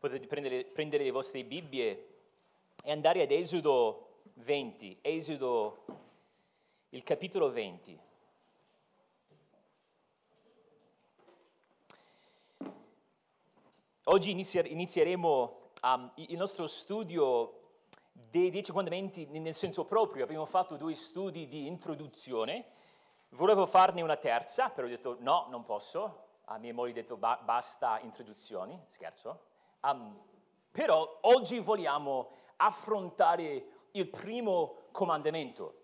Potete prendere, prendere le vostre Bibbie e andare ad Esodo 20, Esodo il capitolo 20. Oggi inizier- inizieremo um, il nostro studio dei Dieci Comandamenti nel senso proprio. Abbiamo fatto due studi di introduzione. Volevo farne una terza, però ho detto no, non posso. A mia moglie ho detto ba- basta introduzioni, scherzo. Um, però oggi vogliamo affrontare il primo comandamento.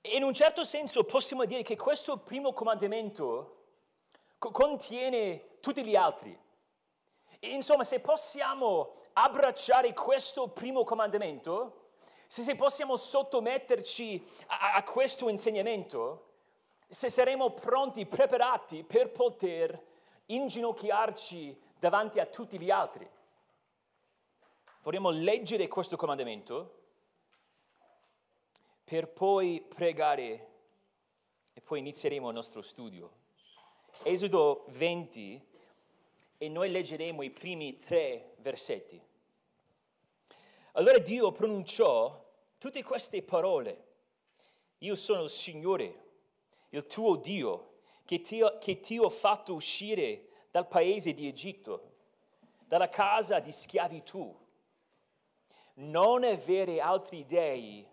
E in un certo senso possiamo dire che questo primo comandamento co- contiene tutti gli altri. Insomma, se possiamo abbracciare questo primo comandamento, se possiamo sottometterci a, a questo insegnamento, se saremo pronti, preparati per poter inginocchiarci davanti a tutti gli altri. Vorremmo leggere questo comandamento per poi pregare e poi inizieremo il nostro studio. Esodo 20 e noi leggeremo i primi tre versetti. Allora Dio pronunciò tutte queste parole. Io sono il Signore, il tuo Dio, che ti, che ti ho fatto uscire dal paese di Egitto, dalla casa di schiavitù. Non avere altri dei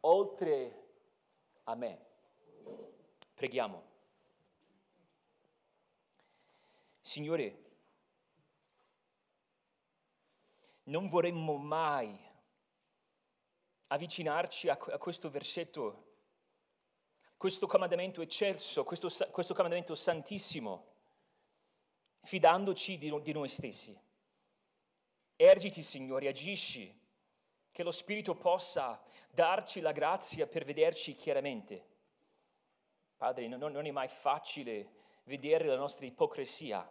oltre a me. Preghiamo. Signore, non vorremmo mai avvicinarci a, questo versetto, questo comandamento eccelso, questo, questo comandamento santissimo, fidandoci di, noi stessi. Ergiti, Signore, agisci, che lo Spirito possa darci la grazia per vederci chiaramente. Padre, non, non è mai facile vedere la nostra ipocrisia,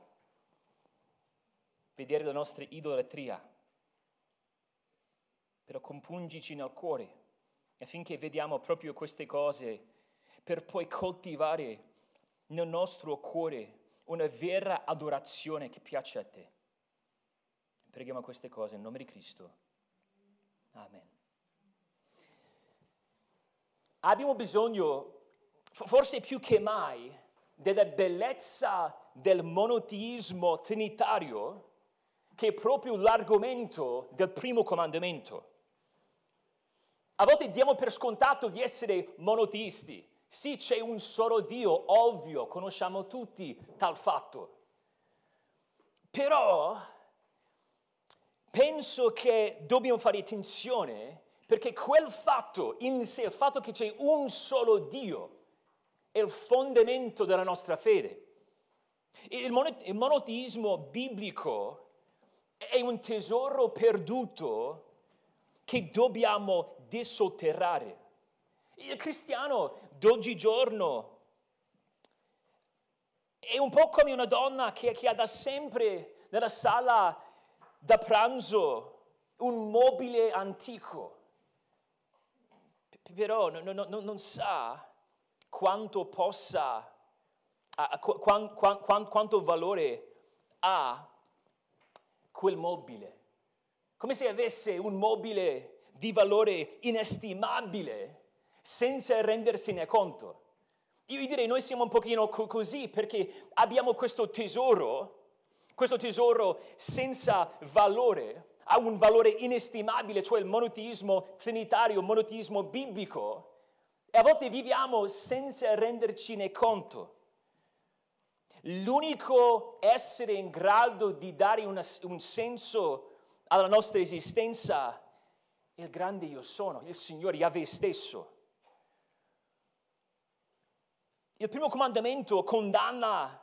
vedere la nostra idolatria però compungici nel cuore affinché vediamo proprio queste cose per poi coltivare nel nostro cuore una vera adorazione che piace a te. Preghiamo queste cose in nome di Cristo. Amen. Abbiamo bisogno, forse più che mai, della bellezza del monoteismo trinitario, che è proprio l'argomento del primo comandamento. A volte diamo per scontato di essere monoteisti. Sì, c'è un solo Dio, ovvio, conosciamo tutti tal fatto. Però penso che dobbiamo fare attenzione perché quel fatto in sé, il fatto che c'è un solo Dio, è il fondamento della nostra fede. Il, monoteismo biblico è un tesoro perduto che dobbiamo disotterrare. Il cristiano d'oggigiorno è un po' come una donna che, che ha da sempre nella sala da pranzo un mobile antico, però non, non, non sa quanto possa, quanto, quanto, quanto valore ha quel mobile. Come se avesse un mobile di valore inestimabile senza rendersene conto. Io direi noi siamo un pochino co- così perché abbiamo questo tesoro, questo tesoro senza valore, ha un valore inestimabile, cioè il monoteismo trinitario, il monoteismo biblico, e a volte viviamo senza rendercene conto. L'unico essere in grado di dare una, un senso alla nostra esistenza il grande io sono, il Signore Yahweh stesso. Il primo comandamento condanna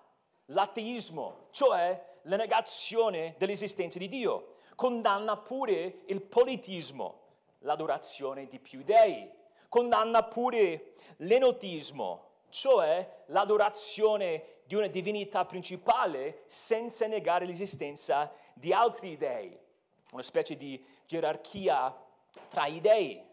l'ateismo, cioè la negazione dell'esistenza di Dio. Condanna pure il politismo, l'adorazione di più dei. Condanna pure l'enotismo, cioè l'adorazione di una divinità principale senza negare l'esistenza di altri dei. Una specie di gerarchia tra i dei.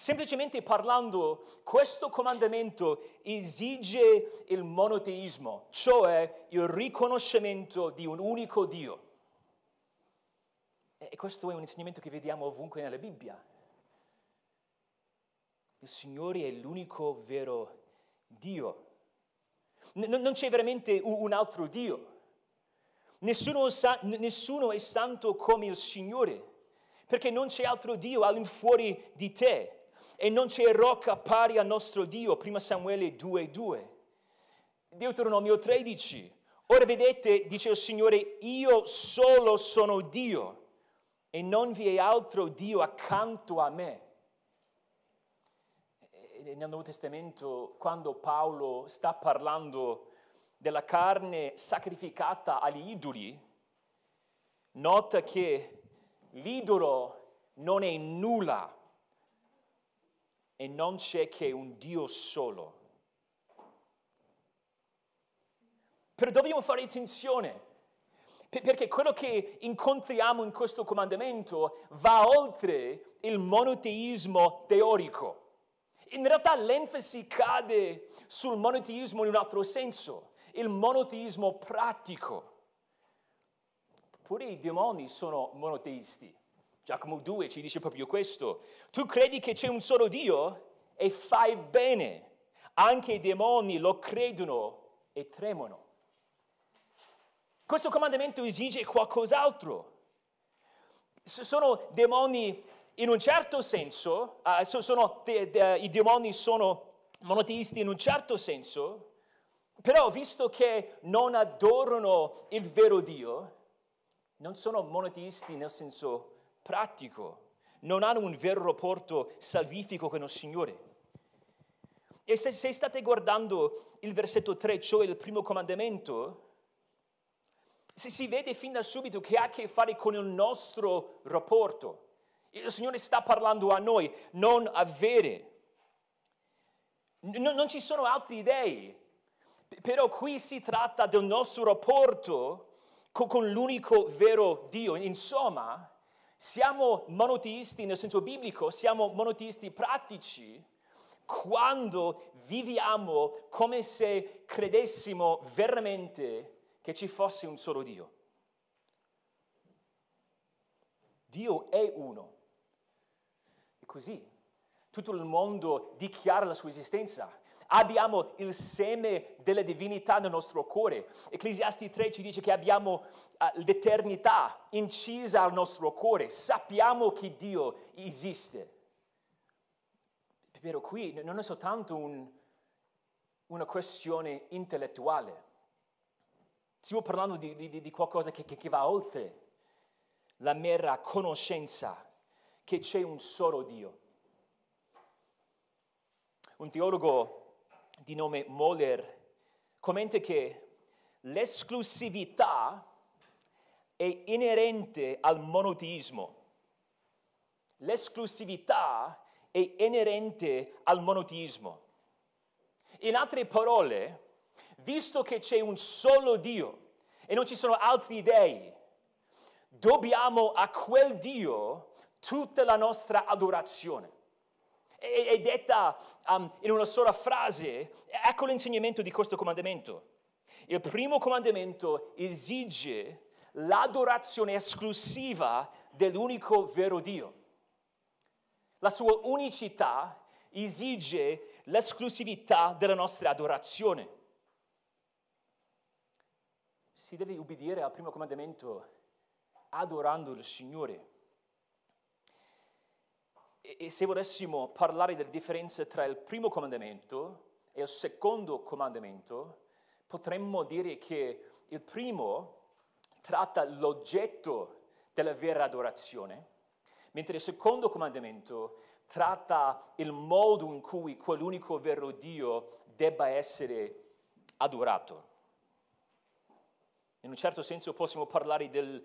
Semplicemente parlando, questo comandamento esige il monoteismo, cioè il riconoscimento di un unico Dio. E questo è un insegnamento che vediamo ovunque nella Bibbia. Il Signore è l'unico vero Dio. non c'è veramente un altro Dio. Nessuno, nessuno è santo come il Signore, perché non c'è altro Dio all'infuori di te e non c'è rocca pari al nostro Dio, prima Samuele 2,2. Deuteronomio 13. Ora vedete, dice il Signore, io solo sono Dio e non vi è altro Dio accanto a me. E nel Nuovo Testamento, quando Paolo sta parlando della carne sacrificata agli idoli, nota che l'idolo non è nulla e non c'è che un Dio solo. Però dobbiamo fare attenzione, perché quello che incontriamo in questo comandamento va oltre il monoteismo teorico. In realtà l'enfasi cade sul monoteismo in un altro senso, il monoteismo pratico. Pure i demoni sono monoteisti. Giacomo 2 ci dice proprio questo. Tu credi che c'è un solo Dio e fai bene. Anche i demoni lo credono e tremono. Questo comandamento esige qualcos'altro. Sono demoni in un certo senso, uh, sono, de, de, i demoni sono monoteisti in un certo senso, però visto che non adorano il vero Dio, non sono monoteisti nel senso pratico, non hanno un vero rapporto salvifico con il Signore. E se, se state guardando il versetto 3, cioè il primo comandamento, si, si vede fin da subito che ha a che fare con il nostro rapporto. Il Signore sta parlando a noi, non avere. Non, non ci sono altri dei, però qui si tratta del nostro rapporto con, con l'unico vero Dio. Insomma, siamo monoteisti nel senso biblico, siamo monoteisti pratici quando viviamo come se credessimo veramente che ci fosse un solo Dio. Dio è uno. E così tutto il mondo dichiara la sua esistenza abbiamo il seme della divinità nel nostro cuore. Ecclesiasti 3 ci dice che abbiamo uh, l'eternità incisa al nostro cuore, sappiamo che Dio esiste. Però qui non è soltanto un, una questione intellettuale, stiamo parlando di, di, di qualcosa che, che, che va oltre la mera conoscenza che c'è un solo Dio. Un teologo di nome Moller commenta che l'esclusività è inerente al monoteismo. L'esclusività è inerente al monoteismo. In altre parole, visto che c'è un solo Dio e non ci sono altri dei, dobbiamo a quel Dio tutta la nostra adorazione è, è detta um, in una sola frase. Ecco l'insegnamento di questo comandamento. Il primo comandamento esige l'adorazione esclusiva dell'unico vero Dio. La sua unicità esige l'esclusività della nostra adorazione. Si deve ubbidire al primo comandamento adorando il Signore. E se volessimo parlare della differenza tra il primo comandamento e il secondo comandamento, potremmo dire che il primo tratta l'oggetto della vera adorazione, mentre il secondo comandamento tratta il modo in cui quell'unico vero Dio debba essere adorato. In un certo senso possiamo parlare del,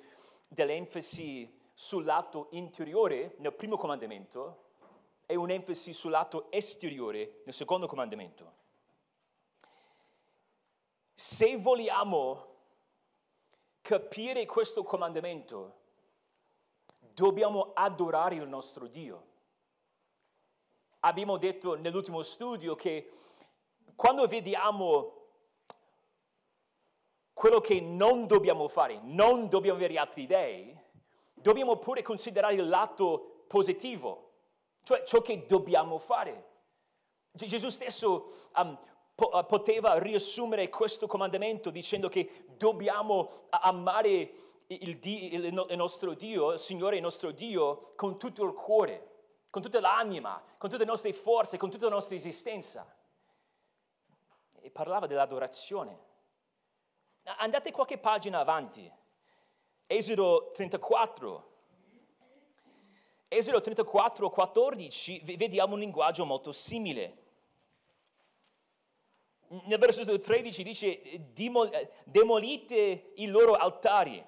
dell'enfasi sul lato interiore nel primo comandamento e un'enfasi sul lato esteriore nel secondo comandamento. Se vogliamo capire questo comandamento, dobbiamo adorare il nostro Dio. abbiamo detto nell'ultimo studio che quando vediamo quello che non dobbiamo fare, non dobbiamo avere altri dei, dobbiamo pure considerare il lato positivo, cioè ciò che dobbiamo fare. Gesù stesso um, po- poteva riassumere questo comandamento dicendo che dobbiamo amare il, Dio, il nostro Dio, il Signore il nostro Dio, con tutto il cuore, con tutta l'anima, con tutte le nostre forze, con tutta la nostra esistenza. E parlava dell'adorazione. Andate qualche pagina avanti. Esodo 34. Esodo 34, 14, vediamo un linguaggio molto simile. Nel versetto 13 dice, demolite i loro altari,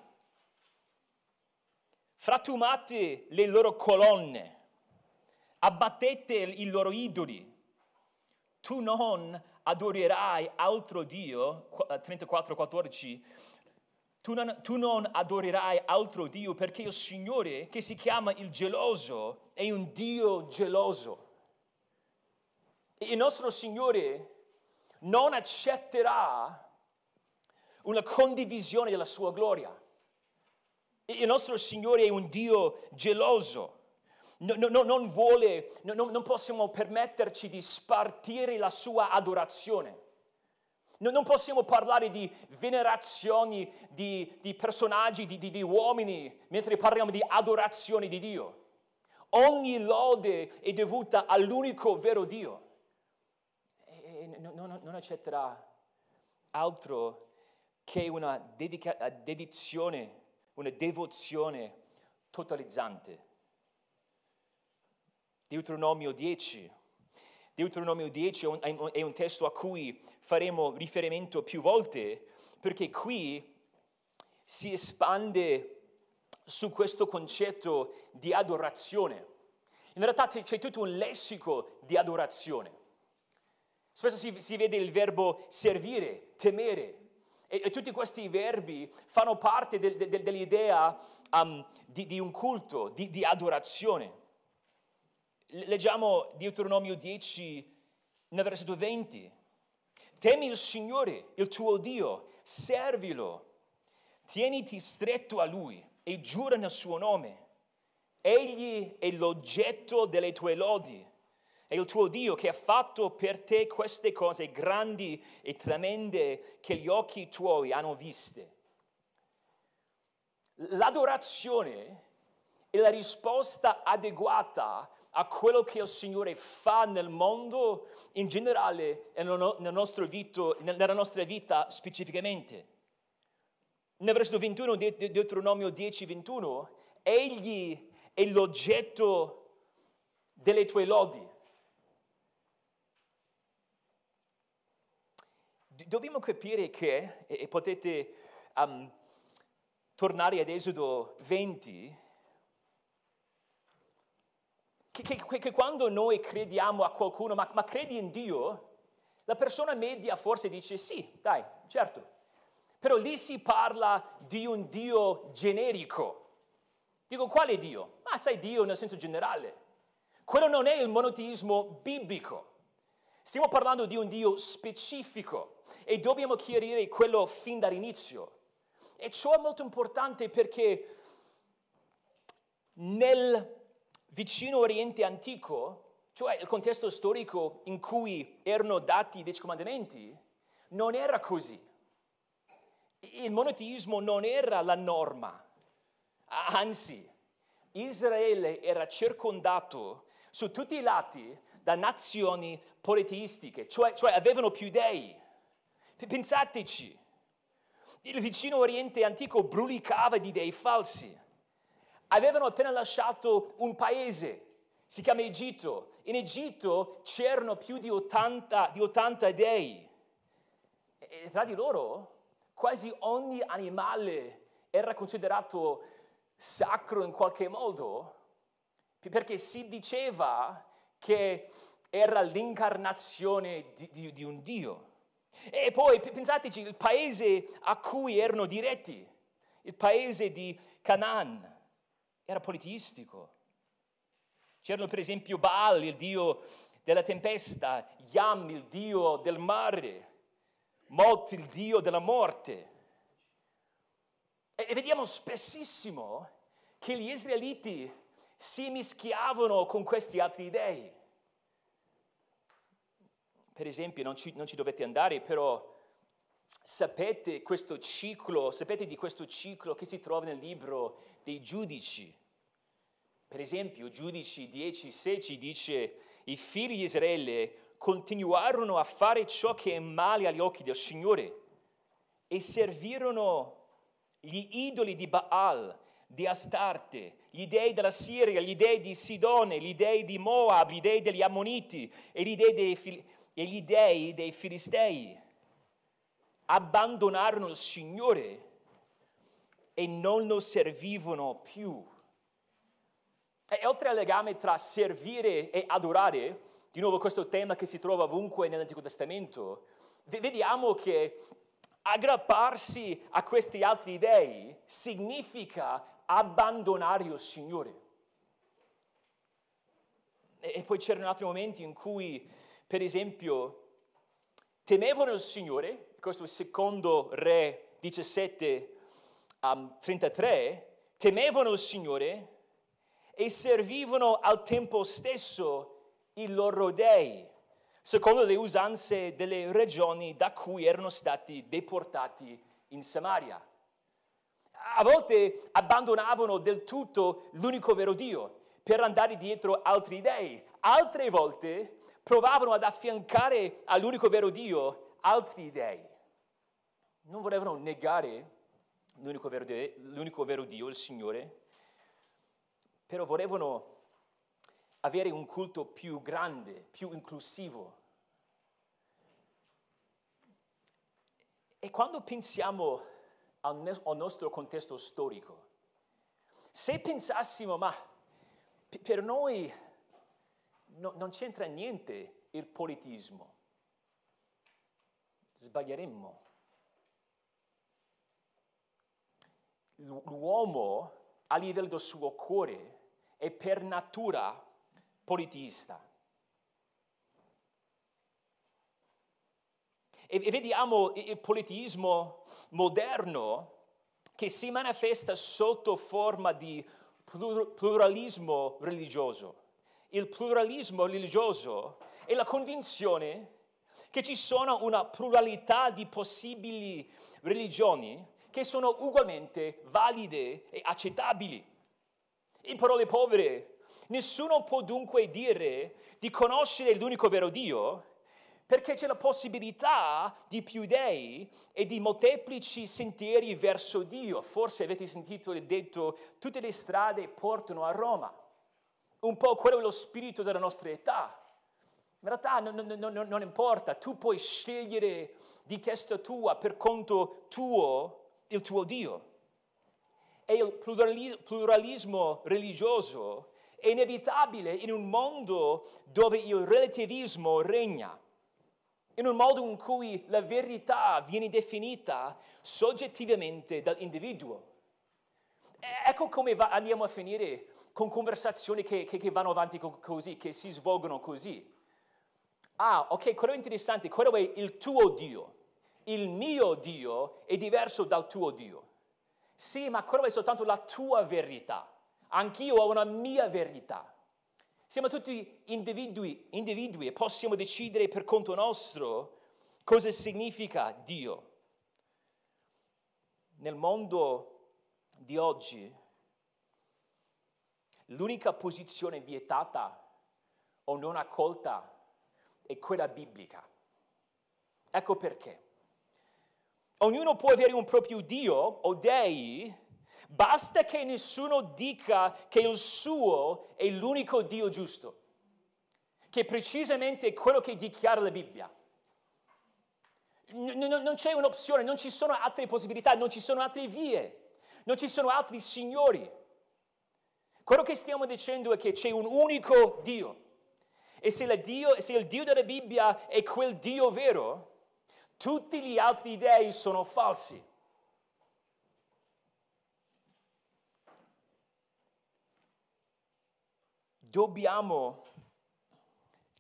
frattumate le loro colonne, abbattete i loro idoli. Tu non adorerai altro Dio, 34-14, eh, tu non, tu non adorerai altro Dio perché il Signore, che si chiama il geloso, è un Dio geloso. Il nostro Signore non accetterà una condivisione della sua gloria. Il nostro Signore è un Dio geloso. No, no, non vuole, no, non possiamo permetterci di spartire la sua adorazione. Non possiamo parlare di venerazioni di, di personaggi, di, di, di, uomini, mentre parliamo di adorazione di Dio. Ogni lode è dovuta all'unico vero Dio. E non, non accetterà altro che una dedica, dedizione, una devozione totalizzante. Deuteronomio 10. Deuteronomio 10 è un, testo a cui faremo riferimento più volte perché qui si espande su questo concetto di adorazione. In realtà c'è tutto un lessico di adorazione. Spesso si, si vede il verbo servire, temere, e, e, tutti questi verbi fanno parte del, del, dell'idea um, di, di, un culto, di, di adorazione. Leggiamo Deuteronomio 10 nel versetto 20. Temi il Signore, il tuo Dio, servilo, tieniti stretto a Lui e giura nel suo nome. Egli è l'oggetto delle tue lodi. È il tuo Dio che ha fatto per te queste cose grandi e tremende che gli occhi tuoi hanno viste. L'adorazione è la risposta adeguata a quello che il Signore fa nel mondo in generale e nel vito, nella nostra vita specificamente. Nel versetto 21 di Deuteronomio 10, 21, egli è l'oggetto delle tue lodi. Dobbiamo capire che, e potete um, tornare ad Esodo 20, che, che, che quando noi crediamo a qualcuno, ma, ma credi in Dio, la persona media forse dice sì, dai, certo. Però lì si parla di un Dio generico. Dico, quale Dio? Ma sai Dio nel senso generale. Quello non è il monoteismo biblico. Stiamo parlando di un Dio specifico e dobbiamo chiarire quello fin dall'inizio. E ciò è molto importante perché nel vicino Oriente antico, cioè il contesto storico in cui erano dati i Dieci Comandamenti, non era così. Il monoteismo non era la norma, anzi, Israele era circondato su tutti i lati da nazioni politeistiche, cioè, cioè avevano più dei. Pensateci, il vicino Oriente antico brulicava di dei falsi avevano appena lasciato un paese, si chiama Egitto. In Egitto c'erano più di 80, di 80 dei. E tra di loro quasi ogni animale era considerato sacro in qualche modo, perché si diceva che era l'incarnazione di, di, di un Dio. E poi pensateci, il paese a cui erano diretti, il paese di Canaan, era politistico. C'erano per esempio Baal, il dio della tempesta, Yam, il dio del mare, Mot, il dio della morte. E vediamo spessissimo che gli israeliti si mischiavano con questi altri dei. Per esempio, non ci, non ci dovete andare, però sapete questo ciclo, sapete di questo ciclo che si trova nel libro dei giudici. Per esempio, giudici 10-16 dice, i figli di Israele continuarono a fare ciò che è male agli occhi del Signore e servirono gli idoli di Baal, di Astarte, gli dei della Siria, gli dei di Sidone, gli dei di Moab, gli dei degli Ammoniti e gli dei dei, e gli dei dei Filistei. Abbandonarono il Signore e non lo servivano più. E oltre al legame tra servire e adorare, di nuovo questo tema che si trova ovunque nell'Antico Testamento, vediamo che aggrapparsi a questi altri dei significa abbandonare il Signore. E poi c'erano altri momenti in cui, per esempio, temevano il Signore, questo è il secondo re 17, um, 33, temevano il Signore e servivano al tempo stesso i loro dei, secondo le usanze delle regioni da cui erano stati deportati in Samaria. A volte abbandonavano del tutto l'unico vero Dio per andare dietro altri dei, altre volte provavano ad affiancare all'unico vero Dio altri dei. Non volevano negare l'unico vero, l'unico vero Dio, il Signore, però volevano avere un culto più grande, più inclusivo. E quando pensiamo al, al nostro contesto storico, se pensassimo, ma per noi no, non c'entra niente il politismo, sbaglieremmo. L'uomo a livello del suo cuore è per natura politista. E, vediamo il politismo moderno che si manifesta sotto forma di pluralismo religioso. Il pluralismo religioso è la convinzione che ci sono una pluralità di possibili religioni che sono ugualmente valide e accettabili. In parole povere, nessuno può dunque dire di conoscere l'unico vero Dio perché c'è la possibilità di più dei e di molteplici sentieri verso Dio. Forse avete sentito il detto tutte le strade portano a Roma. Un po' quello è lo spirito della nostra età. In realtà non, non, non, non importa, tu puoi scegliere di testa tua per conto tuo il tuo Dio e il pluralismo religioso è inevitabile in un mondo dove il relativismo regna, in un modo in cui la verità viene definita soggettivamente dall'individuo. Ecco come va, andiamo a finire con conversazioni che, che, che vanno avanti così, che si svolgono così. Ah, ok, quello è interessante, quello è il tuo Dio. Il mio Dio è diverso dal tuo Dio. Sì, ma quello è soltanto la tua verità. Anch'io ho una mia verità. Siamo tutti individui, individui e possiamo decidere per conto nostro cosa significa Dio. Nel mondo di oggi, l'unica posizione vietata o non accolta è quella biblica. Ecco perché. Ognuno può avere un proprio Dio o dei, basta che nessuno dica che il suo è l'unico Dio giusto, che precisamente è quello che dichiara la Bibbia. non c'è un'opzione, non ci sono altre possibilità, non ci sono altre vie, non ci sono altri signori. Quello che stiamo dicendo è che c'è un unico Dio. E se, Dio, se il Dio della Bibbia è quel Dio vero, tutti gli altri dei sono falsi. dobbiamo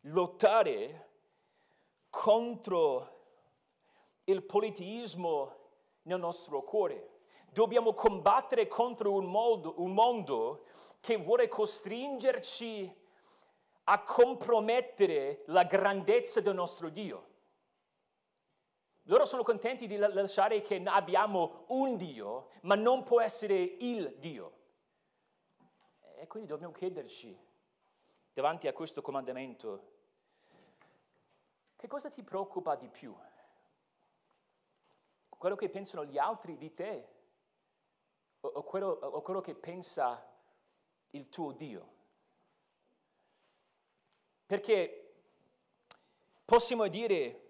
lottare contro il politeismo nel nostro cuore. Dobbiamo combattere contro un mondo, un mondo che vuole costringerci a compromettere la grandezza del nostro Dio. Loro sono contenti di lasciare che abbiamo un Dio, ma non può essere il Dio. E quindi dobbiamo chiederci, davanti a questo comandamento, che cosa ti preoccupa di più? Quello che pensano gli altri di te o, o, quello, o quello che pensa il tuo Dio? Perché possiamo dire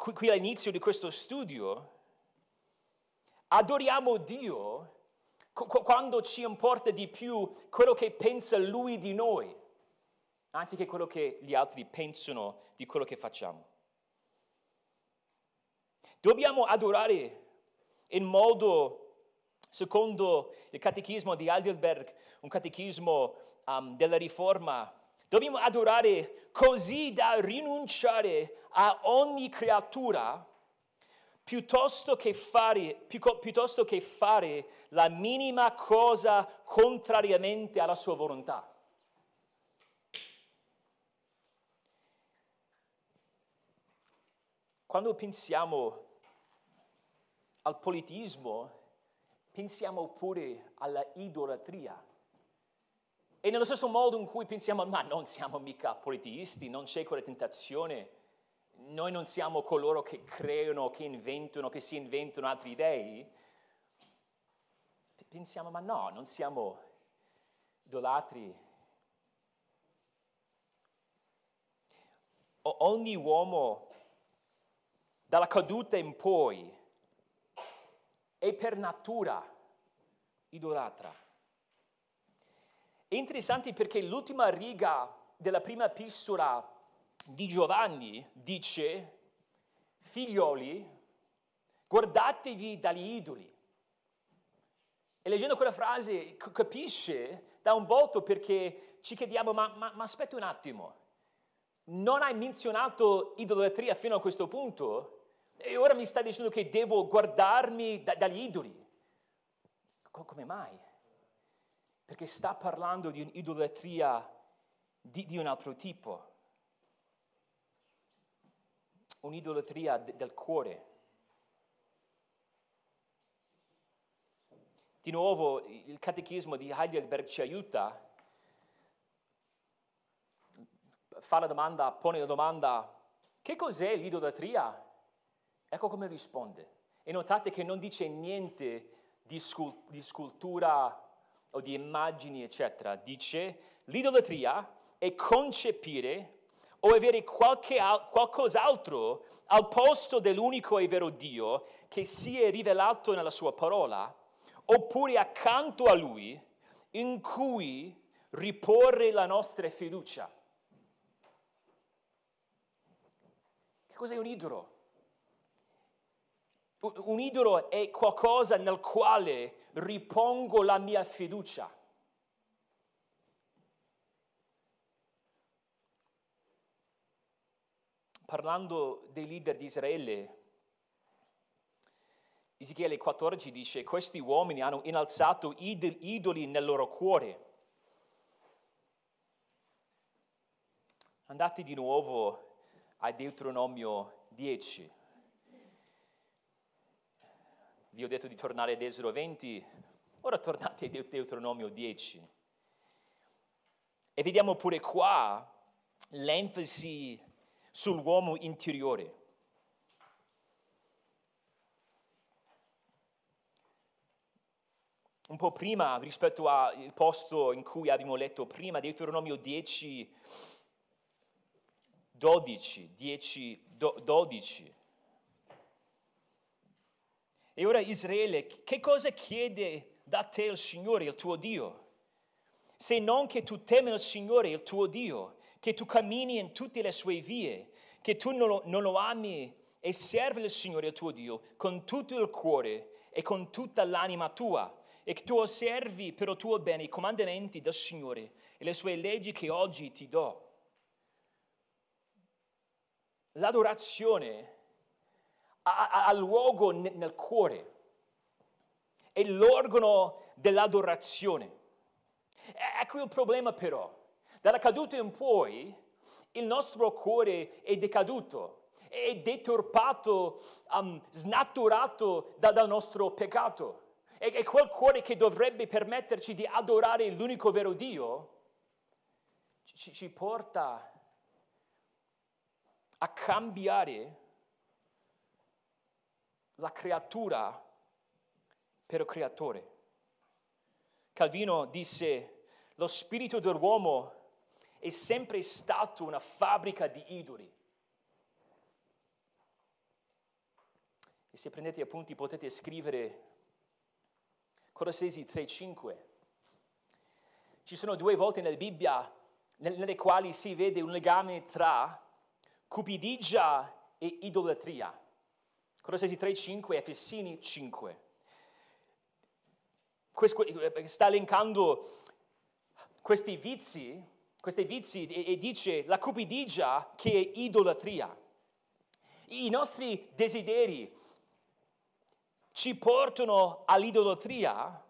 qui, qui all'inizio di questo studio, adoriamo Dio quando ci importa di più quello che pensa Lui di noi, anziché quello che gli altri pensano di quello che facciamo. Dobbiamo adorare in modo, secondo il catechismo di Heidelberg, un catechismo um, della Riforma, Dobbiamo adorare così da rinunciare a ogni creatura piuttosto che fare, piuttosto che fare la minima cosa contrariamente alla sua volontà. Quando pensiamo al politismo, pensiamo pure alla idolatria. E nello stesso modo in cui pensiamo, ma non siamo mica politisti, non c'è quella tentazione, noi non siamo coloro che creano, che inventano, che si inventano altri dei, pensiamo, ma no, non siamo idolatri. Ogni uomo, dalla caduta in poi, è per natura idolatra. È interessante perché l'ultima riga della prima epistola di Giovanni dice, figlioli, guardatevi dagli idoli. E leggendo quella frase capisce da un volto perché ci chiediamo, ma, ma, ma aspetta un attimo, non hai menzionato idolatria fino a questo punto e ora mi stai dicendo che devo guardarmi da, dagli idoli. Come mai? Perché sta parlando di un'idolatria di, di un altro tipo, un'idolatria de, del cuore. Di nuovo, il catechismo di Heidelberg ci aiuta, fa la domanda, pone la domanda, che cos'è l'idolatria? Ecco come risponde. E notate che non dice niente di, scul- di scultura o di immagini, eccetera. Dice l'idolatria è concepire o avere qualche, qualcos'altro al posto dell'unico e vero Dio che si è rivelato nella sua parola, oppure accanto a Lui in cui riporre la nostra fiducia. Che cos'è un idolo? Un idolo è qualcosa nel quale ripongo la mia fiducia. Parlando dei leader di Israele, Ezechiele 14 dice, questi uomini hanno innalzato idoli nel loro cuore. Andate di nuovo a Deuteronomio 10. Vi ho detto di tornare ad Esodo 20, ora tornate a Deuteronomio 10. E vediamo pure qua l'enfasi sull'uomo interiore. Un po' prima, rispetto al posto in cui abbiamo letto prima, Deuteronomio 10, 12, 10, 12. E ora Israele, che cosa chiede da te il Signore, il tuo Dio? Se non che tu temi il Signore, il tuo Dio, che tu cammini in tutte le sue vie, che tu non lo, non lo ami e servi il Signore, il tuo Dio, con tutto il cuore e con tutta l'anima tua e che tu osservi per il tuo bene i comandamenti del Signore e le sue leggi che oggi ti do. L'adorazione ha, luogo nel cuore, è l'organo dell'adorazione. Ecco il problema però, dalla caduta in poi il nostro cuore è decaduto, è deturpato, um, snaturato da, dal nostro peccato. E, e quel cuore che dovrebbe permetterci di adorare l'unico vero Dio ci, ci porta a cambiare la creatura per il creatore. Calvino disse, lo spirito dell'uomo è sempre stato una fabbrica di idoli. E se prendete appunti potete scrivere Colossesi 3:5. Ci sono due volte nella Bibbia nelle quali si vede un legame tra cupidigia e idolatria. Colossesi 3:5 e Efesini 5. Questo, eh, sta elencando questi vizi questi vizi e, e dice la cupidigia che è idolatria. I nostri desideri ci portano all'idolatria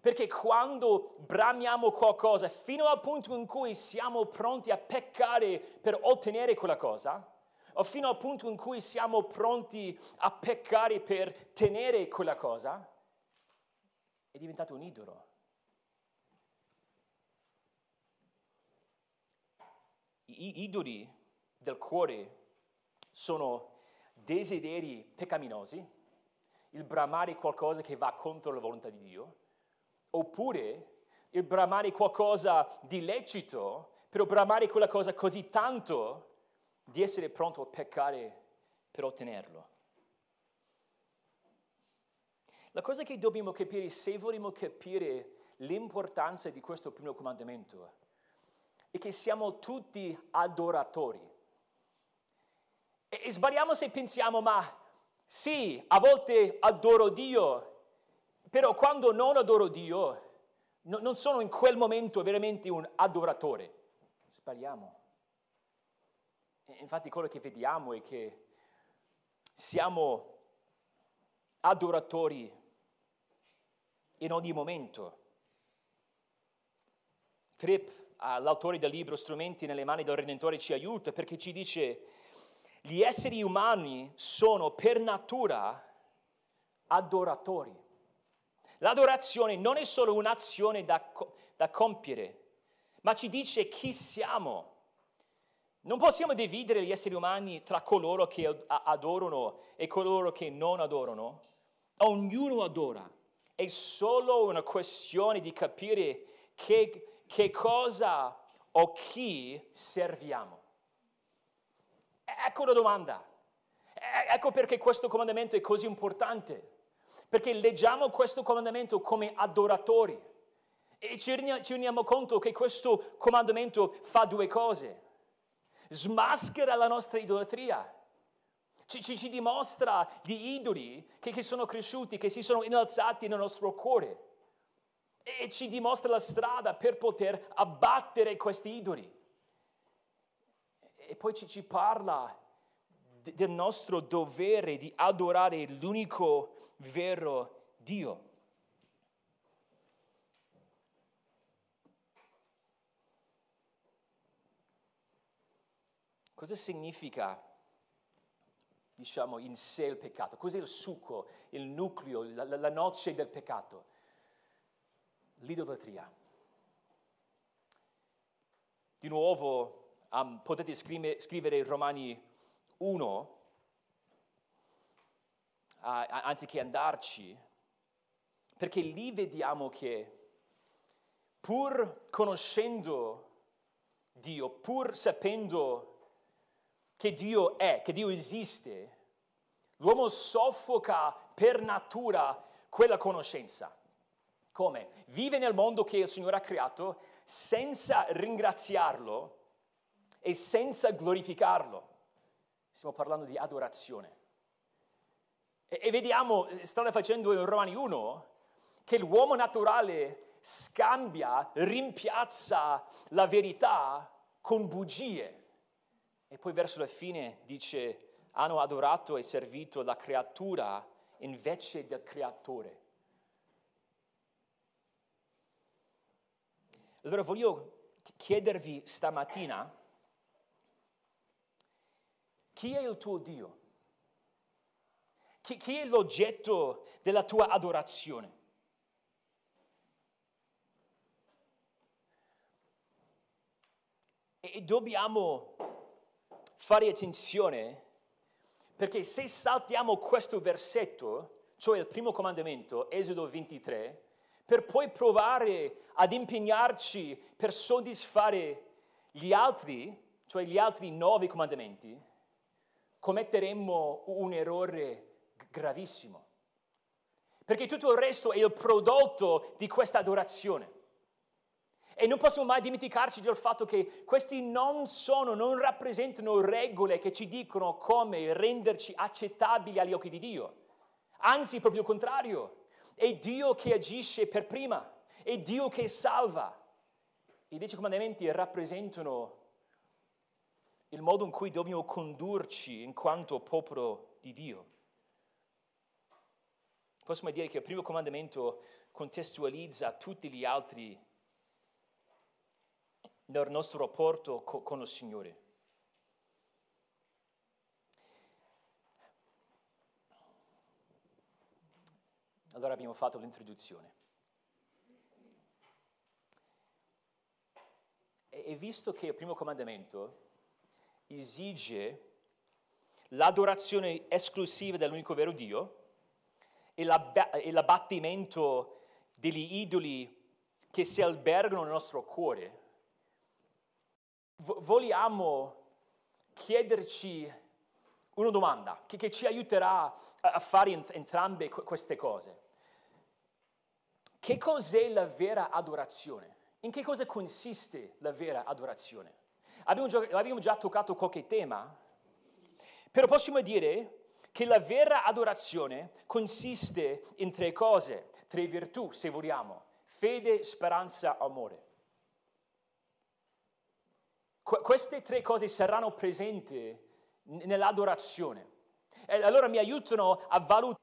perché quando bramiamo qualcosa fino al punto in cui siamo pronti a peccare per ottenere quella cosa, fino al punto in cui siamo pronti a peccare per tenere quella cosa, è diventato un idolo. i idoli del cuore sono desideri peccaminosi, il bramare qualcosa che va contro la volontà di Dio, oppure il bramare qualcosa di lecito, però bramare quella cosa così tanto di essere pronto a peccare per ottenerlo. La cosa che dobbiamo capire, se vogliamo capire l'importanza di questo primo comandamento, è che siamo tutti adoratori. E, e sbagliamo se pensiamo, ma sì, a volte adoro Dio, però quando non adoro Dio, no, non sono in quel momento veramente un adoratore. Sbagliamo. E infatti quello che vediamo è che siamo adoratori in ogni momento. Tripp l'autore del libro Strumenti nelle mani del Redentore ci aiuta perché ci dice gli esseri umani sono per natura adoratori. L'adorazione non è solo un'azione da, da compiere, ma ci dice chi siamo. Non possiamo dividere gli esseri umani tra coloro che adorano e coloro che non adorano. Ognuno adora. È solo una questione di capire che che cosa o chi serviamo? Ecco la domanda. Ecco perché questo comandamento è così importante. Perché leggiamo questo comandamento come adoratori e ci rendiamo conto che questo comandamento fa due cose. Smaschera la nostra idolatria. Ci, ci, ci dimostra gli idoli che, che sono cresciuti, che si sono innalzati nel nostro cuore e ci dimostra la strada per poter abbattere questi idoli. E poi ci, ci parla del nostro dovere di adorare l'unico vero Dio. Cosa significa, diciamo, in sé il peccato? Cos'è il succo, il nucleo, la, la noce del peccato? l'idolatria. Di nuovo um, potete scrivere, scrivere Romani 1, uh, anziché andarci, perché lì vediamo che pur conoscendo Dio, pur sapendo che Dio è, che Dio esiste, l'uomo soffoca per natura quella conoscenza. Come? Vive nel mondo che il Signore ha creato senza ringraziarlo e senza glorificarlo. Stiamo parlando di adorazione. E, e vediamo, strada facendo in Romani 1, che l'uomo naturale scambia, rimpiazza la verità con bugie. E poi verso la fine dice, hanno adorato e servito la creatura invece del creatore. Allora voglio chiedervi stamattina, chi è il tuo Dio? Chi, chi è l'oggetto della tua adorazione? E dobbiamo fare attenzione perché se saltiamo questo versetto, cioè il primo comandamento, Esodo 23, per poi provare ad impegnarci per soddisfare gli altri, cioè gli altri nove comandamenti, commetteremmo un errore gravissimo. Perché tutto il resto è il prodotto di questa adorazione. E non possiamo mai dimenticarci del fatto che questi non sono, non rappresentano regole che ci dicono come renderci accettabili agli occhi di Dio. Anzi, proprio il contrario. È Dio che agisce per prima, è Dio che salva. I dieci comandamenti rappresentano il modo in cui dobbiamo condurci in quanto popolo di Dio. Possiamo dire che il primo comandamento contestualizza tutti gli altri nel nostro rapporto con il Signore. Allora abbiamo fatto l'introduzione. E visto che il primo comandamento esige l'adorazione esclusiva dell'unico vero Dio e l'abbattimento degli idoli che si albergano nel nostro cuore, vogliamo chiederci una domanda che, che ci aiuterà a, fare entrambe queste cose. Che cos'è la vera adorazione? In che cosa consiste la vera adorazione? Abbiamo già, abbiamo già toccato qualche tema, però possiamo dire che la vera adorazione consiste in tre cose, tre virtù, se vogliamo, fede, speranza, amore. Qu- queste tre cose saranno presenti nell'adorazione. E allora mi aiutano a valutare.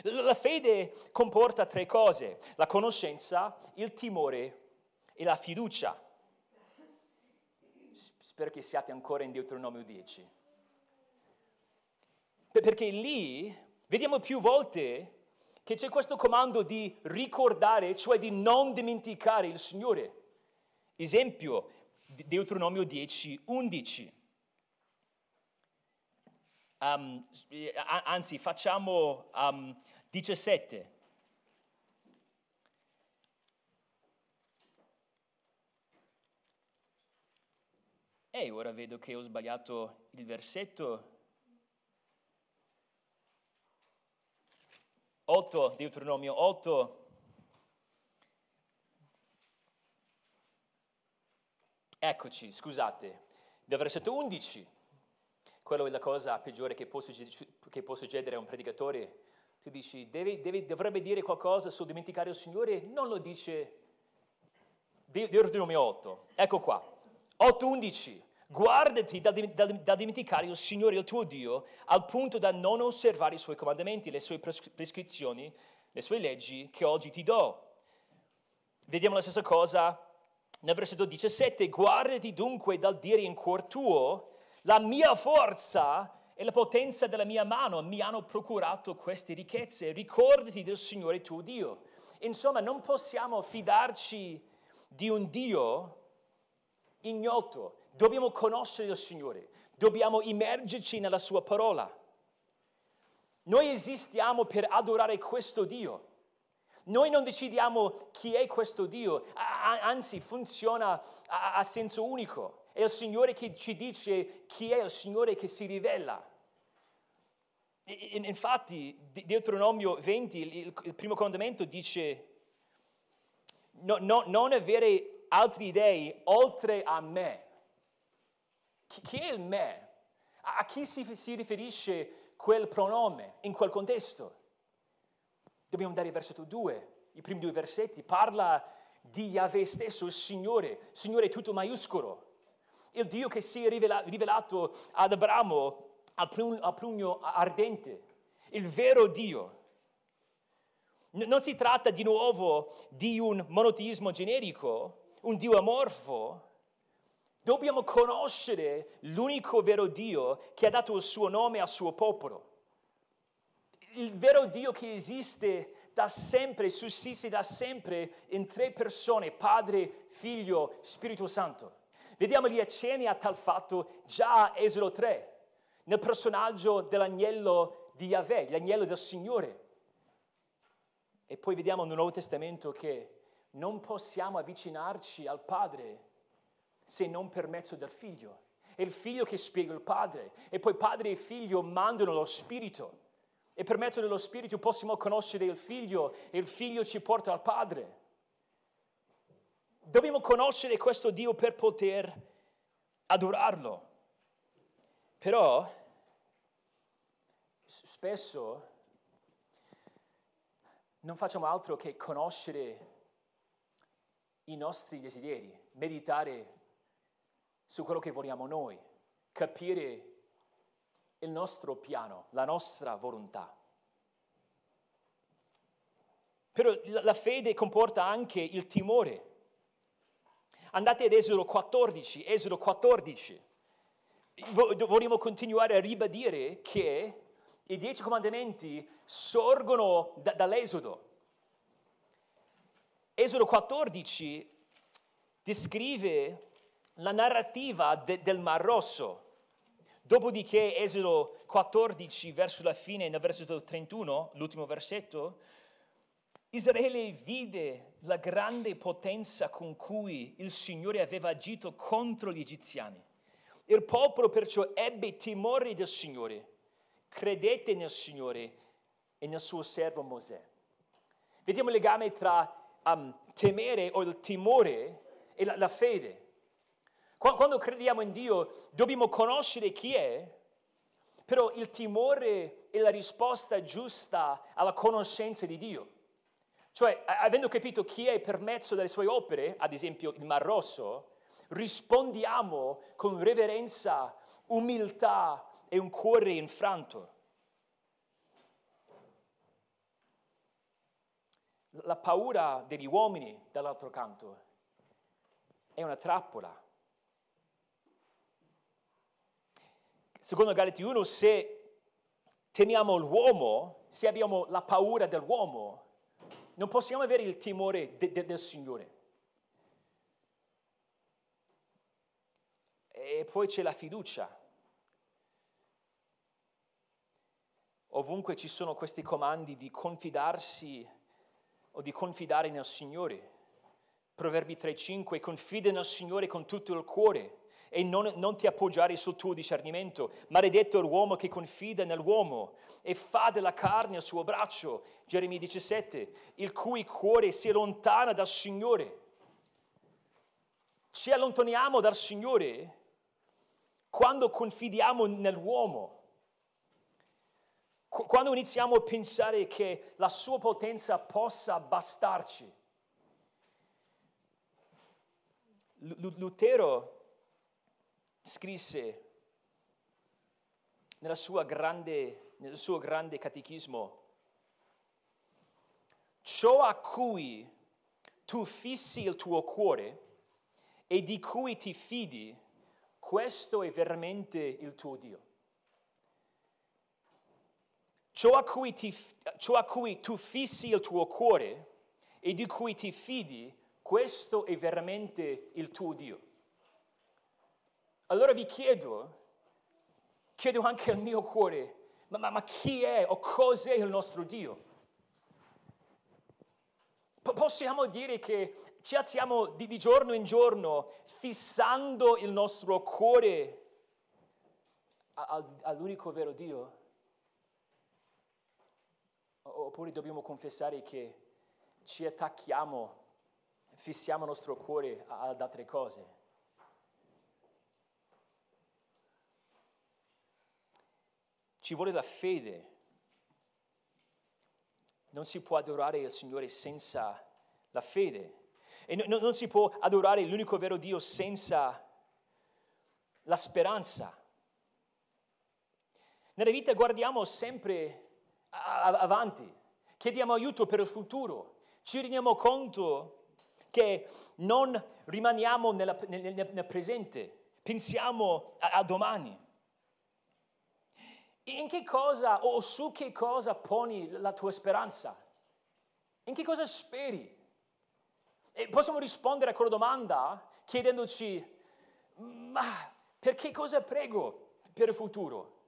La fede comporta tre cose, la conoscenza, il timore e la fiducia. Spero che siate ancora in Deuteronomio 10. Perché lì vediamo più volte che c'è questo comando di ricordare, cioè di non dimenticare il Signore. Esempio, Deuteronomio 10, 11. Um, anzi, facciamo um, 17. E ora vedo che ho sbagliato il versetto. 8, Deuteronomio 8. Eccoci, scusate, dal versetto 11. Quello è la cosa peggiore che può, che può succedere a un predicatore. Tu dici, deve, deve, dovrebbe dire qualcosa sul dimenticare il Signore? Non lo dice Deuteronomio 8. Ecco qua. 8.11. Guardati da, da, da, dimenticare il Signore, il tuo Dio, al punto da non osservare i suoi comandamenti, le sue prescrizioni, le sue leggi che oggi ti do. Vediamo la stessa cosa nel versetto 17. Guardati dunque dal dire in cuor tuo, la mia forza e la potenza della mia mano mi hanno procurato queste ricchezze. Ricordati del Signore tuo Dio. Insomma, non possiamo fidarci di un Dio ignoto. Dobbiamo conoscere il Signore, dobbiamo immergerci nella Sua parola. Noi esistiamo per adorare questo Dio. Noi non decidiamo chi è questo Dio, anzi funziona a, senso unico. È il Signore che ci dice chi è il Signore che si rivela. Infatti, Deuteronomio 20, il primo comandamento dice no, no, non avere altri dei oltre a me. Chi è il me? A chi si, si riferisce quel pronome in quel contesto? Dobbiamo andare al versetto 2. i primi due versetti, parla di Yahweh stesso, il Signore, Signore tutto maiuscolo, il Dio che si è rivelato ad Abramo al pugno ardente, il vero Dio. Non si tratta di nuovo di un monoteismo generico, un Dio amorfo. Dobbiamo conoscere l'unico vero Dio che ha dato il suo nome al suo popolo. Il vero Dio che esiste da sempre, sussiste da sempre in tre persone, Padre, Figlio, Spirito Santo. Vediamo gli accenni a tal fatto già a Esodo 3, nel personaggio dell'agnello di Yahweh, l'agnello del Signore. E poi vediamo nel Nuovo Testamento che non possiamo avvicinarci al Padre se non per mezzo del Figlio. È il Figlio che spiega il Padre e poi Padre e Figlio mandano lo Spirito. E per mezzo dello Spirito possiamo conoscere il Figlio e il Figlio ci porta al Padre. Dobbiamo conoscere questo Dio per poter adorarlo. Però spesso non facciamo altro che conoscere i nostri desideri, meditare su quello che vogliamo noi, capire il nostro piano, la nostra volontà. Però la fede comporta anche il timore. Andate ad Esodo 14, Esodo 14. Vogliamo continuare a ribadire che i dieci comandamenti sorgono da, dall'Esodo. Esodo 14 descrive la narrativa de, del Mar Rosso. Dopodiché Esodo 14, verso la fine, nel versetto 31, l'ultimo versetto, Israele vide la grande potenza con cui il Signore aveva agito contro gli egiziani. Il popolo perciò ebbe timore del Signore credete nel Signore e nel suo servo Mosè. Vediamo il legame tra um, temere o il timore e la, la fede. Quando crediamo in Dio dobbiamo conoscere chi è, però il timore è la risposta giusta alla conoscenza di Dio. Cioè, avendo capito chi è per mezzo delle sue opere, ad esempio il Mar Rosso, rispondiamo con reverenza, umiltà e un cuore infranto. La paura degli uomini, dall'altro canto, è una trappola. Secondo Galati 1, se temiamo l'uomo, se abbiamo la paura dell'uomo, non possiamo avere il timore de- de- del Signore. E poi c'è la fiducia. Ovunque ci sono questi comandi di confidarsi o di confidare nel Signore. Proverbi 3:5, confida nel Signore con tutto il cuore e non, non, ti appoggiare sul tuo discernimento. Maledetto l'uomo che confida nell'uomo e fa della carne il suo braccio. Geremia 17, il cui cuore si allontana dal Signore. Ci allontaniamo dal Signore quando confidiamo nell'uomo quando iniziamo a pensare che la sua potenza possa bastarci. Lutero scrisse grande, nel suo grande catechismo, ciò a cui tu fissi il tuo cuore e di cui ti fidi, questo è veramente il tuo Dio. Ciò a, ti, ciò a cui tu fissi il tuo cuore e di cui ti fidi, questo è veramente il tuo Dio. Allora vi chiedo, chiedo anche al mio cuore, ma, ma, ma chi è o cos'è il nostro Dio? possiamo dire che ci alziamo di, di giorno in giorno fissando il nostro cuore all'unico vero Dio? oppure dobbiamo confessare che ci attacchiamo, fissiamo il nostro cuore ad altre cose. Ci vuole la fede. non si può adorare il Signore senza la fede. E no, non si può adorare l'unico vero Dio senza la speranza. Nella vita guardiamo sempre avanti, chiediamo aiuto per il futuro, ci rendiamo conto che non rimaniamo nella, nel, nel, presente, pensiamo a, a domani. In che cosa o su che cosa poni la tua speranza? In che cosa speri? E possiamo rispondere a quella domanda chiedendoci, ma per che cosa prego per il futuro?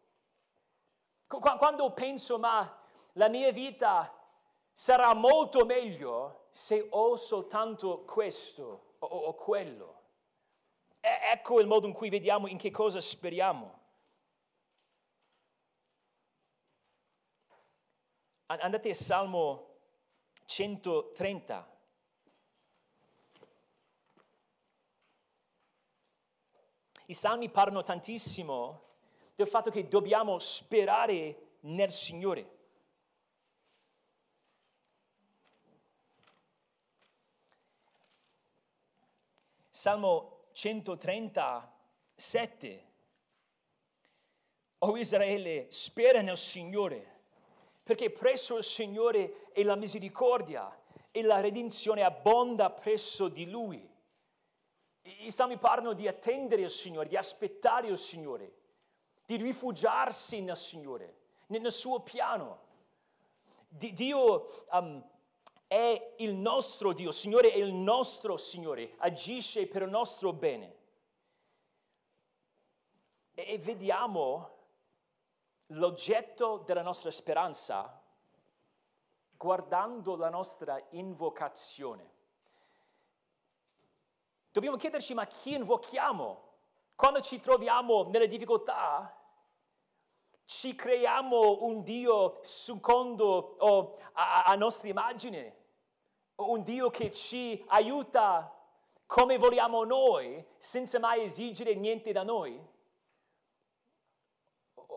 Quando penso, ma la mia vita sarà molto meglio se ho soltanto questo o, quello. E ecco il modo in cui vediamo in che cosa speriamo. Andate a Salmo 130. I salmi parlano tantissimo del fatto che dobbiamo sperare nel Signore. Salmo 137. O Israele, spera nel Signore perché presso il Signore è la misericordia e la redenzione abbonda presso di Lui. I salmi parlano di attendere il Signore, di aspettare il Signore, di rifugiarsi nel Signore, nel suo piano. Dio um, è il nostro Dio, il Signore è il nostro Signore, agisce per il nostro bene. E vediamo l'oggetto della nostra speranza guardando la nostra invocazione. Dobbiamo chiederci ma chi invochiamo? Quando ci troviamo nelle difficoltà, ci creiamo un Dio secondo oh, a, a nostra immagine, un Dio che ci aiuta come vogliamo noi, senza mai esigere niente da noi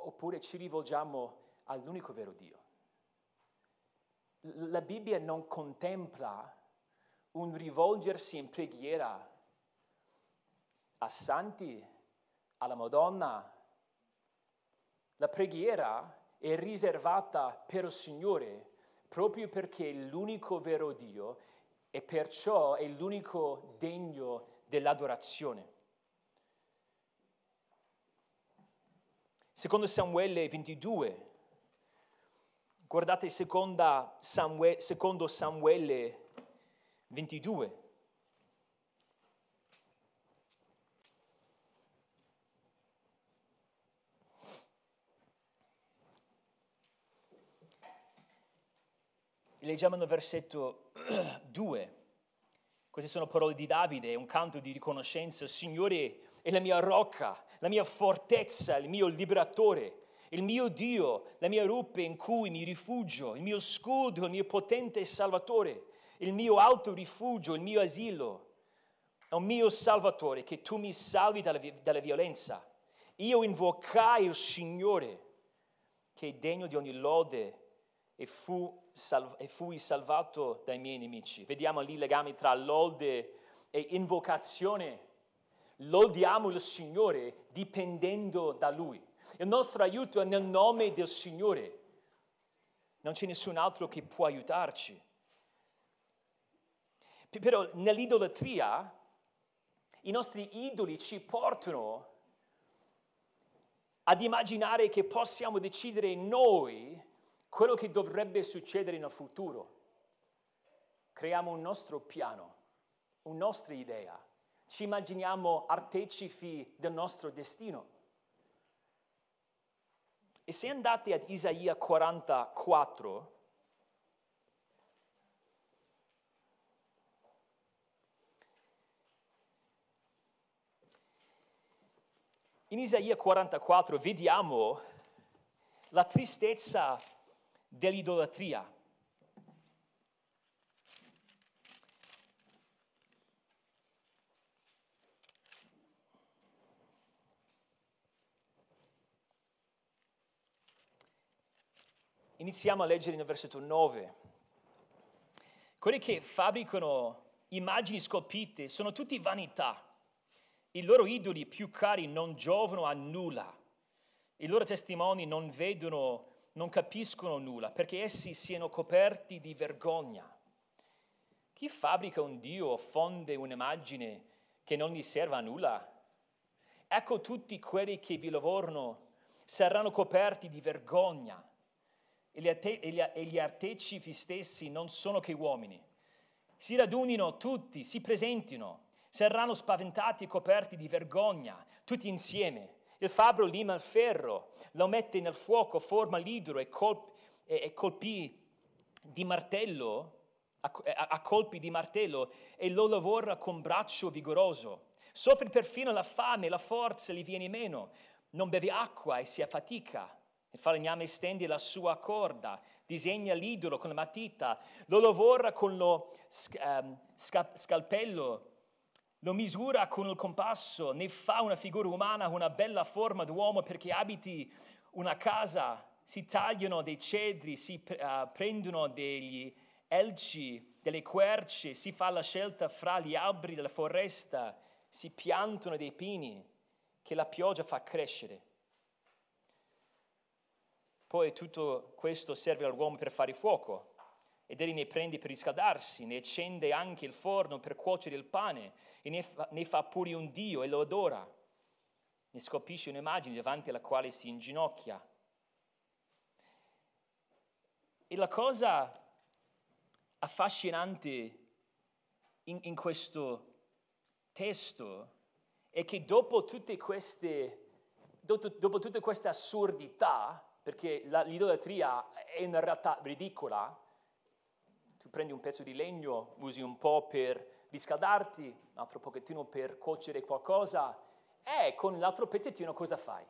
oppure ci rivolgiamo all'unico vero Dio. La Bibbia non contempla un rivolgersi in preghiera a santi, alla Madonna. La preghiera è riservata per il Signore proprio perché è l'unico vero Dio e perciò è l'unico degno dell'adorazione. Secondo Samuele 22, guardate Samuele, secondo Samuele 22. Leggiamo nel versetto 2. Queste sono parole di Davide, un canto di riconoscenza. Signore è la mia rocca, la mia fortezza, il mio liberatore, il mio Dio, la mia rupe in cui mi rifugio, il mio scudo, il mio potente salvatore, il mio alto rifugio, il mio asilo. È un mio salvatore che tu mi salvi dalla, dalla violenza. Io invocai il Signore che è degno di ogni lode e, fu salv- e fui salvato dai miei nemici. Vediamo lì i legami tra lode e invocazione lodiamo il Signore dipendendo da Lui. Il nostro aiuto è nel nome del Signore. Non c'è nessun altro che può aiutarci. Però nell'idolatria i nostri idoli ci portano ad immaginare che possiamo decidere noi quello che dovrebbe succedere nel futuro. Creiamo un nostro piano, una nostra idea ci immaginiamo artefici del nostro destino. E se andate ad Isaia 44, in Isaia 44 vediamo la tristezza dell'idolatria. Iniziamo a leggere nel versetto 9. quelli che fabbricano immagini scolpite sono tutti vanità. I loro idoli più cari non giovano a nulla. I loro testimoni non vedono, non capiscono nulla, perché essi siano coperti di vergogna. Chi fabbrica un Dio o fonde un'immagine che non gli serve a nulla? Ecco tutti quelli che vi lavorano saranno coperti di vergogna e gli artefici stessi non sono che uomini. Si radunino tutti, si presentino, saranno spaventati e coperti di vergogna, tutti insieme. Il fabbro lima il ferro, lo mette nel fuoco, forma l'idro e, colp- e colpì di martello, a, a colpi di martello, e lo lavora con braccio vigoroso. Soffre perfino la fame, la forza gli viene meno, non beve acqua e si affatica. Il falegname stende la sua corda, disegna l'idolo con la matita, lo lavora con lo um, scalpello, lo misura con il compasso, ne fa una figura umana, una bella forma d'uomo perché abiti una casa, si tagliano dei cedri, si uh, prendono degli elci, delle querce, si fa la scelta fra gli alberi della foresta, si piantano dei pini che la pioggia fa crescere. Poi tutto questo serve all'uomo per fare fuoco ed egli ne prende per riscaldarsi, ne accende anche il forno per cuocere il pane e ne fa, ne fa pure un dio e lo adora. Ne scolpisce un'immagine davanti alla quale si inginocchia. E la cosa affascinante in, in questo testo è che dopo tutte queste, dopo, dopo tutte queste assurdità, perché la, l'idolatria è in realtà ridicola. Tu prendi un pezzo di legno, usi un po' per riscaldarti, un altro pochettino per cuocere qualcosa, e con l'altro pezzettino cosa fai?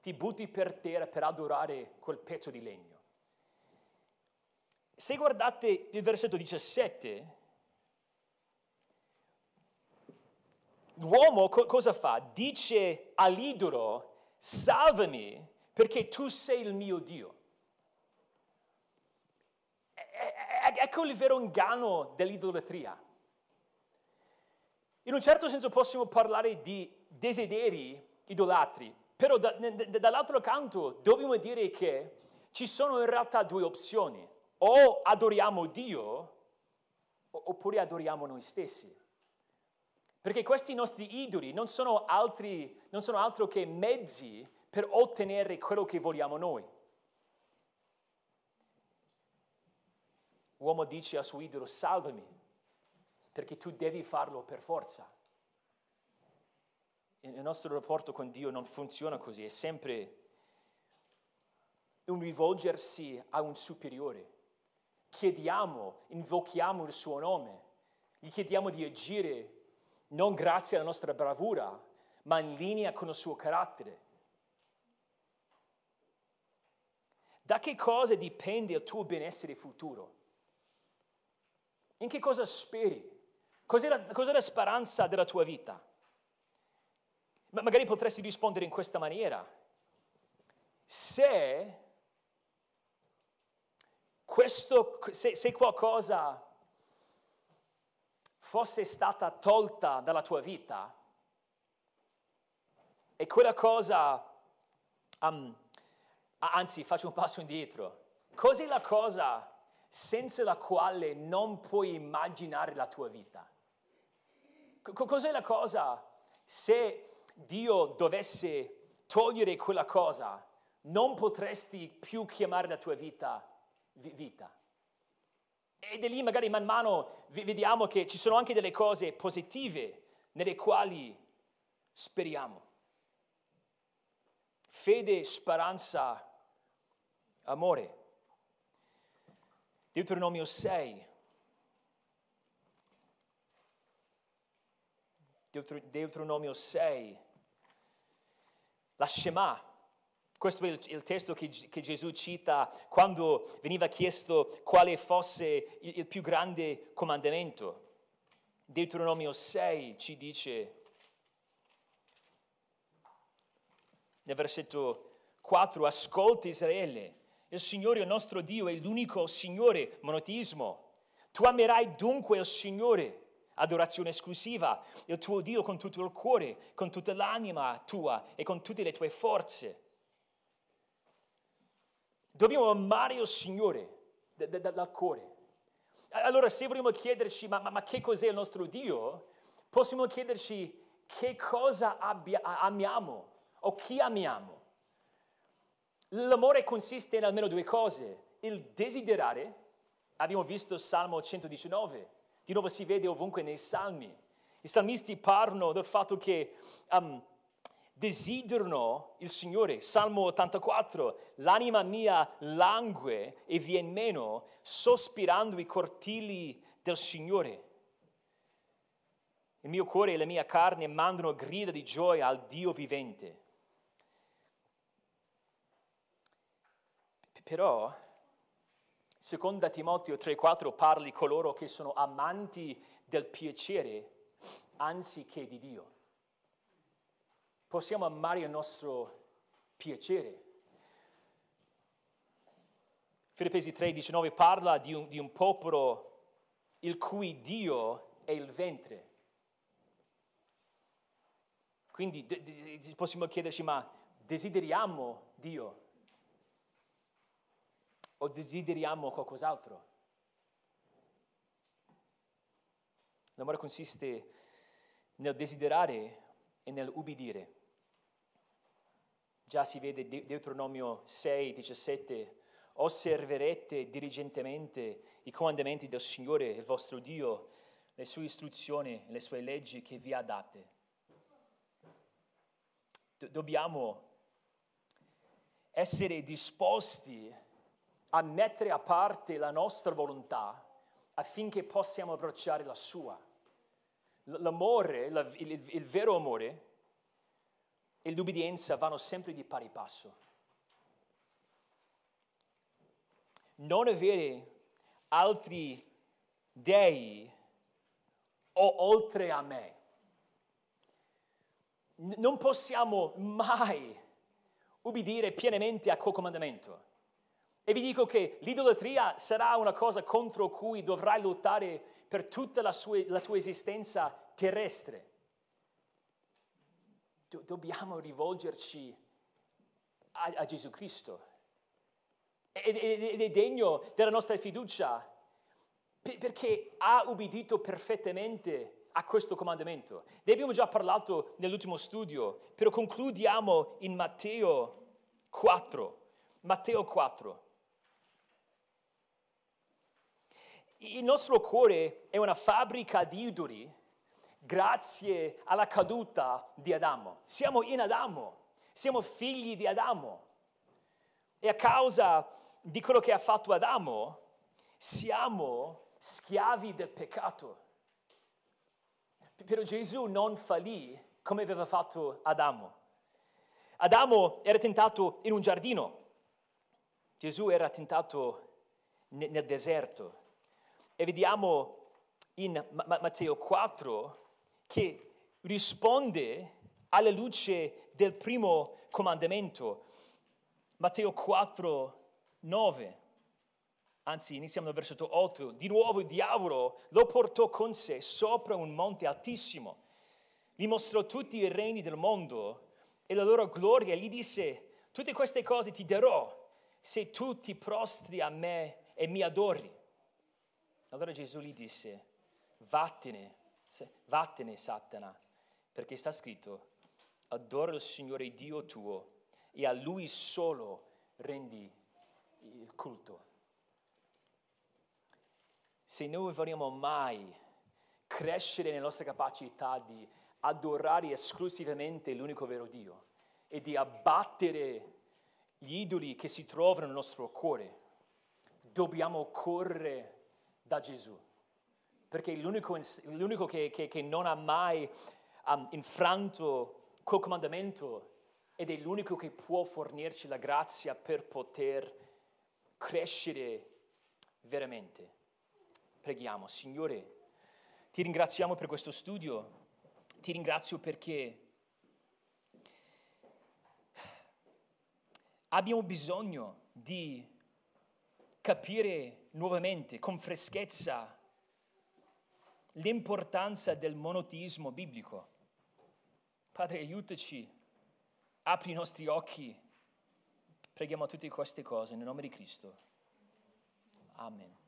Ti butti per terra per adorare quel pezzo di legno. Se guardate il versetto 17, l'uomo co- cosa fa? Dice all'idolo, salvami perché tu sei il mio Dio. Ecco il vero inganno dell'idolatria. In un certo senso possiamo parlare di desideri idolatri, però da, dall'altro canto dobbiamo dire che ci sono in realtà due opzioni. O adoriamo Dio oppure adoriamo noi stessi. Perché questi nostri idoli non sono, altri, non sono altro che mezzi per ottenere quello che vogliamo noi. L'uomo dice al suo idolo, salvami, perché tu devi farlo per forza. Il nostro rapporto con Dio non funziona così, è sempre un rivolgersi a un superiore. Chiediamo, invochiamo il suo nome, gli chiediamo di agire non grazie alla nostra bravura, ma in linea con il suo carattere. Da che cosa dipende il tuo benessere futuro? In che cosa speri? Cos'è la, cos'è la speranza della tua vita? Ma magari potresti rispondere in questa maniera. Se, questo, se, se qualcosa fosse stata tolta dalla tua vita e quella cosa um, Anzi, faccio un passo indietro. Cos'è la cosa senza la quale non puoi immaginare la tua vita? Cos'è la cosa se Dio dovesse togliere quella cosa, non potresti più chiamare la tua vita vita? E da lì magari man mano vediamo che ci sono anche delle cose positive nelle quali speriamo. Fede, speranza, amore. Deuteronomio 6. Deuteronomio 6. La Shema. Questo è il, testo che, che, Gesù cita quando veniva chiesto quale fosse il, il più grande comandamento. Deuteronomio 6 ci dice, nel versetto 4, ascolta Israele, il Signore il nostro Dio è l'unico Signore, monoteismo. Tu amerai dunque il Signore, adorazione esclusiva, il tuo Dio con tutto il cuore, con tutta l'anima tua e con tutte le tue forze. Dobbiamo amare il Signore dal cuore. Allora se vogliamo chiederci ma, ma, ma, che cos'è il nostro Dio, possiamo chiederci che cosa abbia, amiamo o chi amiamo. L'amore consiste in almeno due cose, il desiderare, abbiamo visto Salmo 119, di nuovo si vede ovunque nei Salmi. I salmisti parlano del fatto che um, desiderano il Signore. Salmo 84, l'anima mia langue e viene meno, sospirando i cortili del Signore. Il mio cuore e la mia carne mandano grida di gioia al Dio vivente. Però, seconda Timoteo 3,4 parli coloro che sono amanti del piacere anziché di Dio possiamo amare il nostro piacere. Filippesi 3,19 parla di un, di un popolo il cui Dio è il ventre. Quindi possiamo chiederci, ma desideriamo Dio? O desideriamo qualcos'altro? L'amore consiste nel desiderare e nel ubbidire. Già si vede Deuteronomio 6, 17, osserverete diligentemente i comandamenti del Signore, il vostro Dio, le sue istruzioni, le sue leggi che vi ha date. dobbiamo essere disposti a mettere a parte la nostra volontà affinché possiamo abbracciare la sua. L'amore, il vero amore, e l'ubbidienza vanno sempre di pari passo. Non avere altri dei o oltre a me. Non possiamo mai ubbidire pienamente a quel comandamento. E vi dico che l'idolatria sarà una cosa contro cui dovrai lottare per tutta la, sua, la tua esistenza terrestre do- dobbiamo rivolgerci a, a Gesù Cristo. Ed, è degno della nostra fiducia perché ha ubbidito perfettamente a questo comandamento. Ne abbiamo già parlato nell'ultimo studio, però concludiamo in Matteo 4. Matteo 4. Il nostro cuore è una fabbrica di idoli grazie alla caduta di Adamo. Siamo in Adamo, siamo figli di Adamo. E a causa di quello che ha fatto Adamo, siamo schiavi del peccato. Però Gesù non fallì come aveva fatto Adamo. Adamo era tentato in un giardino, Gesù era tentato nel deserto. E vediamo in Matteo 4 che risponde alla luce del primo comandamento. Matteo 4, 9. Anzi, iniziamo dal versetto 8. Di nuovo il diavolo lo portò con sé sopra un monte altissimo. Gli mostrò tutti i regni del mondo e la loro gloria e gli disse, tutte queste cose ti darò se tu ti prostri a me e mi adori. Allora Gesù gli disse, vattene, vattene Satana, perché sta scritto, adora il Signore Dio tuo e a Lui solo rendi il culto. Se noi vogliamo mai crescere nella nostra capacità di adorare esclusivamente l'unico vero Dio e di abbattere gli idoli che si trovano nel nostro cuore, dobbiamo correre da Gesù perché l'unico, l'unico che, che, che, non ha mai um, infranto quel comandamento ed è l'unico che può fornirci la grazia per poter crescere veramente. Preghiamo, Signore, ti ringraziamo per questo studio, ti ringrazio perché abbiamo bisogno di capire nuovamente, con freschezza, l'importanza del monoteismo biblico. Padre, aiutaci, apri i nostri occhi. Preghiamo tutte queste cose nel nome di Cristo. Amen.